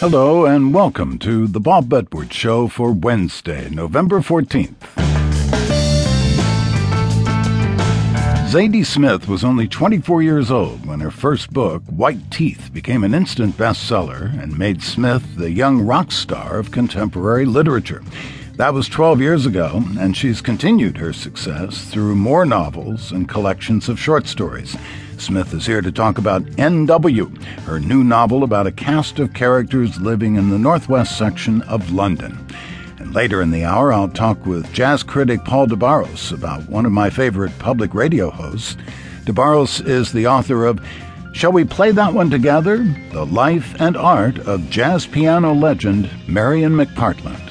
Hello and welcome to the Bob Edwards Show for Wednesday, November 14th. Zadie Smith was only 24 years old when her first book, White Teeth, became an instant bestseller and made Smith the young rock star of contemporary literature. That was 12 years ago, and she's continued her success through more novels and collections of short stories. Smith is here to talk about N.W., her new novel about a cast of characters living in the northwest section of London. And later in the hour, I'll talk with jazz critic Paul de Barros about one of my favorite public radio hosts. DeBarros is the author of Shall We Play That One Together? The Life and Art of Jazz Piano Legend Marian McPartland.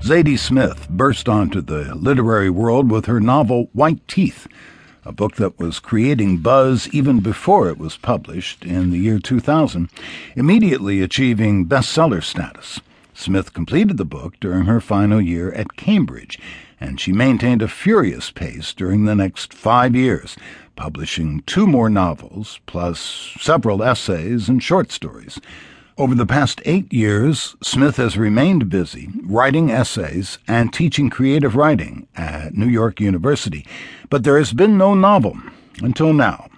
Zadie Smith burst onto the literary world with her novel White Teeth, a book that was creating buzz even before it was published in the year 2000, immediately achieving bestseller status. Smith completed the book during her final year at Cambridge, and she maintained a furious pace during the next five years, publishing two more novels, plus several essays and short stories. Over the past eight years, Smith has remained busy writing essays and teaching creative writing at New York University, but there has been no novel until now.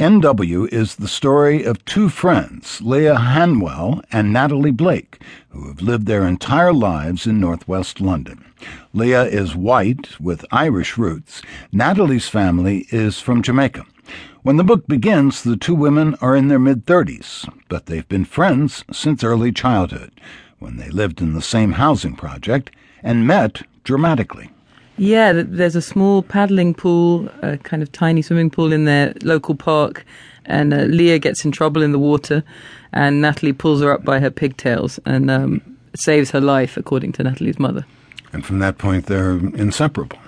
NW is the story of two friends, Leah Hanwell and Natalie Blake, who have lived their entire lives in northwest London. Leah is white with Irish roots. Natalie's family is from Jamaica. When the book begins, the two women are in their mid 30s, but they've been friends since early childhood, when they lived in the same housing project and met dramatically. Yeah, there's a small paddling pool, a kind of tiny swimming pool in their local park, and uh, Leah gets in trouble in the water, and Natalie pulls her up by her pigtails and um, saves her life, according to Natalie's mother. And from that point, they're inseparable.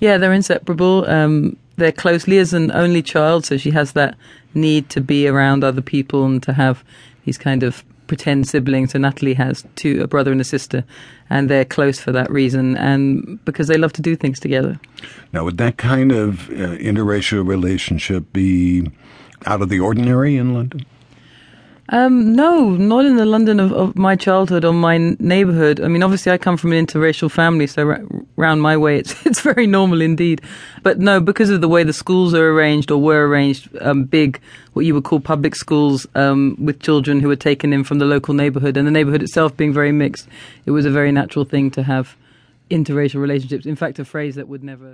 Yeah, they're inseparable. Um, they're close. Leah's an only child, so she has that need to be around other people and to have these kind of pretend siblings. So Natalie has two, a brother and a sister, and they're close for that reason and because they love to do things together. Now, would that kind of uh, interracial relationship be out of the ordinary in London? Um, no, not in the London of, of, my childhood or my neighborhood. I mean, obviously, I come from an interracial family, so ra- round my way, it's it's very normal indeed. But no, because of the way the schools are arranged or were arranged, um, big, what you would call public schools, um, with children who were taken in from the local neighborhood, and the neighborhood itself being very mixed, it was a very natural thing to have interracial relationships. In fact, a phrase that would never